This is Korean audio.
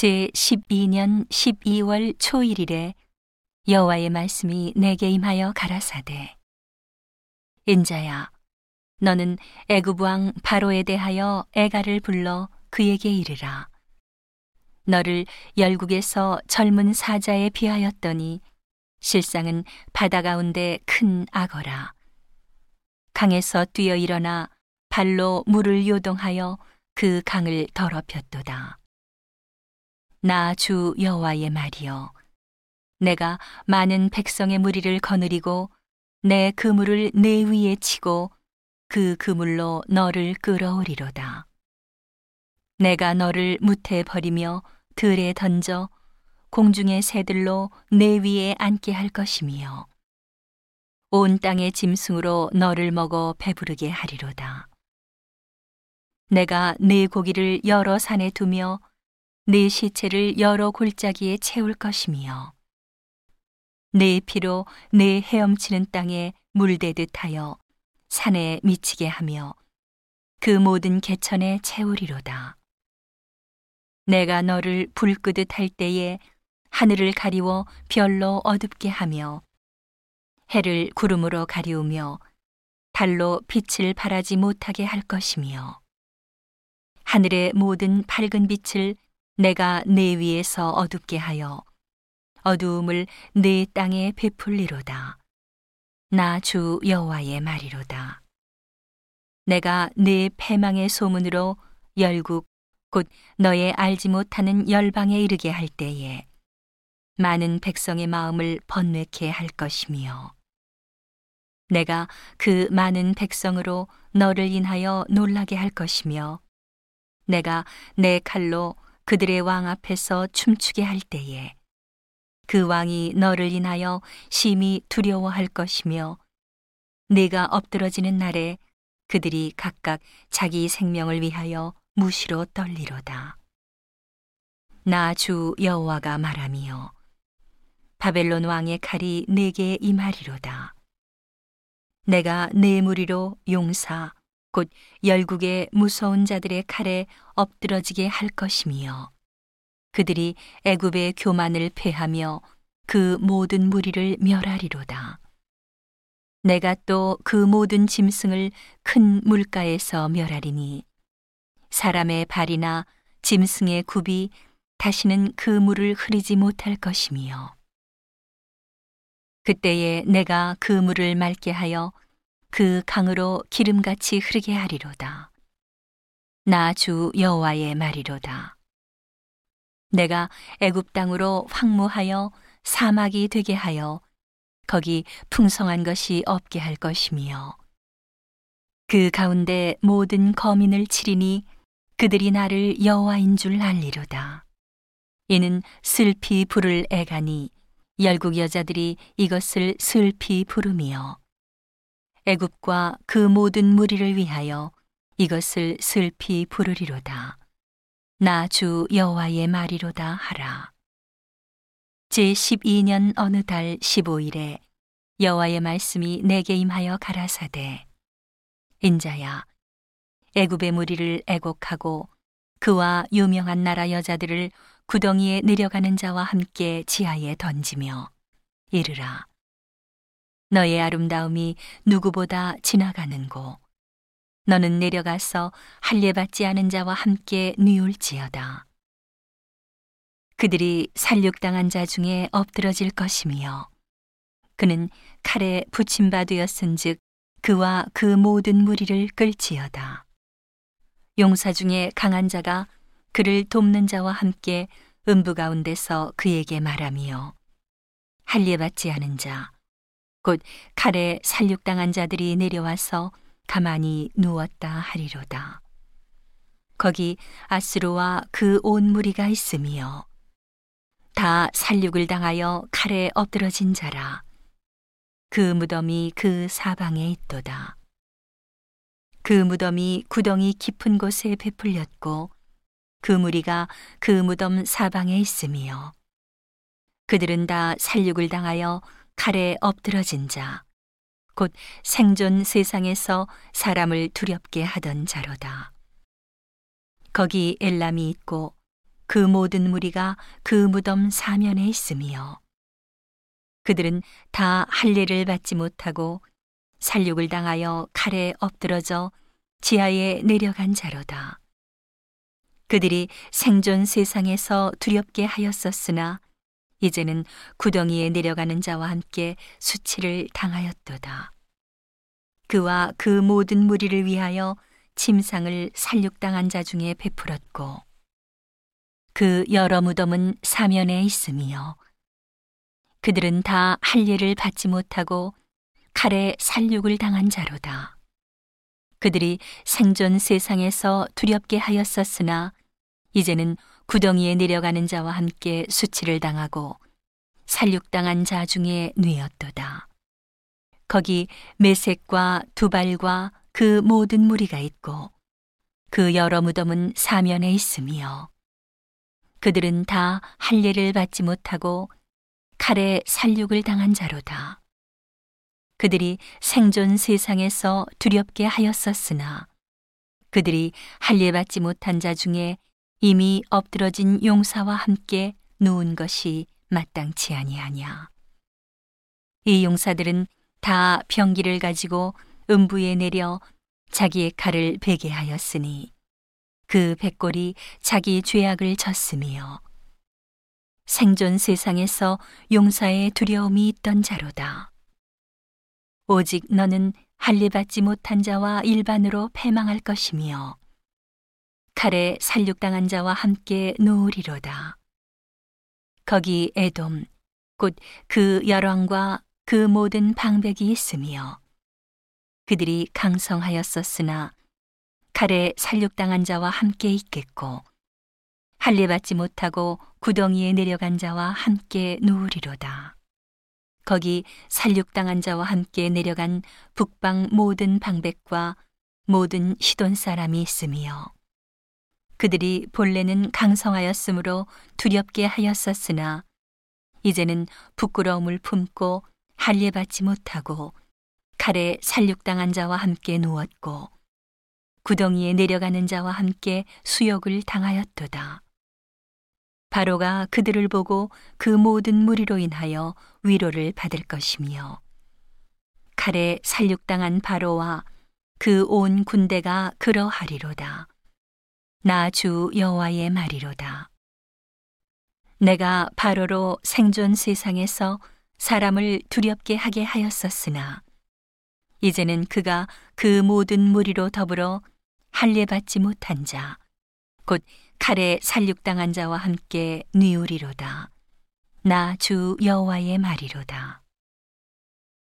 제 12년 12월 초일일에 여호와의 말씀이 내게 임하여 가라사대. 인자야 너는 애굽 왕 바로에 대하여 애가를 불러 그에게 이르라. 너를 열국에서 젊은 사자에 비하였더니 실상은 바다 가운데 큰 악어라. 강에서 뛰어 일어나 발로 물을 요동하여 그 강을 더럽혔도다. 나 주 여호와의 말이여 내가 많은 백성의 무리를 거느리고 내 그물을 내 위에 치고 그 그물로 너를 끌어오리로다. 내가 너를 무태 버리며 들에 던져 공중의 새들로 내 위에 앉게 할 것이며 온 땅의 짐승으로 너를 먹어 배부르게 하리로다. 내가 네 고기를 여러 산에 두며 네 시체를 여러 골짜기에 채울 것이며 네 피로 네 헤엄치는 땅에 물대듯 하여 산에 미치게 하며 그 모든 개천에 채우리로다. 내가 너를 불 끄듯 할 때에 하늘을 가리워 별로 어둡게 하며 해를 구름으로 가리우며 달로 빛을 발하지 못하게 할 것이며 하늘의 모든 밝은 빛을 내가 내 위에서 어둡게 하여 어두움을 내 땅에 베풀리로다. 나 주 여호와의 말이로다. 내가 내 패망의 소문으로 열국 곧 너의 알지 못하는 열방에 이르게 할 때에 많은 백성의 마음을 번뇌케 할 것이며 내가 그 많은 백성으로 너를 인하여 놀라게 할 것이며 내가 내 칼로 그들의 왕 앞에서 춤추게 할 때에 그 왕이 너를 인하여 심히 두려워할 것이며 네가 엎드러지는 날에 그들이 각각 자기 생명을 위하여 무시로 떨리로다. 나 주 여호와가 말하며 바벨론 왕의 칼이 내게 임하리로다. 내가 내 무리로 용사 곧 열국의 무서운 자들의 칼에 엎드러지게 할 것이며 그들이 애굽의 교만을 패하며 그 모든 무리를 멸하리로다. 내가 또 그 모든 짐승을 큰 물가에서 멸하리니 사람의 발이나 짐승의 굽이 다시는 그 물을 흐리지 못할 것이며 그때에 내가 그 물을 맑게 하여 그 강으로 기름같이 흐르게 하리로다. 나 주 여호와의 말이로다. 내가 애굽 땅으로 황무하여 사막이 되게 하여 거기 풍성한 것이 없게 할 것이며 그 가운데 모든 거민을 치리니 그들이 나를 여호와인 줄 알리로다. 이는 슬피 부를 애가니 열국 여자들이 이것을 슬피 부르며 애굽과 그 모든 무리를 위하여 이것을 슬피 부르리로다. 나 주 여호와의 말이로다 하라. 제 12년 어느 달 15일에 여호와의 말씀이 내게 임하여 가라사대 인자야 애굽의 무리를 애곡하고 그와 유명한 나라 여자들을 구덩이에 내려가는 자와 함께 지하에 던지며 이르라 너의 아름다움이 누구보다 지나가는고. 너는 내려가서 할례 받지 않은 자와 함께 누울지어다. 그들이 살육당한 자 중에 엎드러질 것이며 그는 칼에 붙임 바 되었은즉 그와 그 모든 무리를 끌지어다. 용사 중에 강한 자가 그를 돕는 자와 함께 음부 가운데서 그에게 말하며 할례 받지 않은 자 곧 칼에 살육당한 자들이 내려와서 가만히 누웠다 하리로다. 거기 아스로와 그 온 무리가 있으며 다 살육을 당하여 칼에 엎드러진 자라. 그 무덤이 그 사방에 있도다. 그 무덤이 구덩이 깊은 곳에 베풀렸고 그 무리가 그 무덤 사방에 있으며 그들은 다 살육을 당하여 칼에 엎드러진 자, 곧 생존 세상에서 사람을 두렵게 하던 자로다. 거기 엘람이 있고 그 모든 무리가 그 무덤 사면에 있으며 그들은 다 할례를 받지 못하고 살육을 당하여 칼에 엎드러져 지하에 내려간 자로다. 그들이 생존 세상에서 두렵게 하였었으나 이제는 구덩이에 내려가는 자와 함께 수치를 당하였도다. 그와 그 모든 무리를 위하여 침상을 살육당한 자 중에 베풀었고 그 여러 무덤은 사면에 있으며 그들은 다 할례를 받지 못하고 칼에 살육을 당한 자로다. 그들이 생존 세상에서 두렵게 하였었으나 이제는 구덩이에 내려가는 자와 함께 수치를 당하고 살육당한 자 중에 뉘었도다. 거기 메색과 두발과 그 모든 무리가 있고 그 여러 무덤은 사면에 있으며 그들은 다 할례를 받지 못하고 칼에 살육을 당한 자로다. 그들이 생존 세상에서 두렵게 하였었으나 그들이 할례 받지 못한 자 중에 이미 엎드러진 용사와 함께 누운 것이 마땅치 아니하냐. 이 용사들은 다 병기를 가지고 음부에 내려 자기의 칼을 베게 하였으니 그 백골이 자기 죄악을 졌으며 생존 세상에서 용사의 두려움이 있던 자로다. 오직 너는 할례 받지 못한 자와 일반으로 패망할 것이며 칼에 살육당한 자와 함께 누우리로다. 거기 에돔, 곧 그 열왕과 그 모든 방백이 있으며 그들이 강성하였었으나 칼에 살육당한 자와 함께 있겠고 할례 받지 못하고 구덩이에 내려간 자와 함께 누우리로다. 거기 살육당한 자와 함께 내려간 북방 모든 방백과 모든 시돈 사람이 있으며 그들이 본래는 강성하였으므로 두렵게 하였었으나 이제는 부끄러움을 품고 할례 받지 못하고 칼에 살육당한 자와 함께 누웠고 구덩이에 내려가는 자와 함께 수욕을 당하였도다. 바로가 그들을 보고 그 모든 무리로 인하여 위로를 받을 것이며 칼에 살육당한 바로와 그 온 군대가 그러하리로다. 나 주 여호와의 말이로다. 내가 바로로 생존 세상에서 사람을 두렵게 하게 하였었으나 이제는 그가 그 모든 무리로 더불어 할례 받지 못한 자, 곧 칼에 살육당한 자와 함께 뉘우리로다. 나 주 여호와의 말이로다.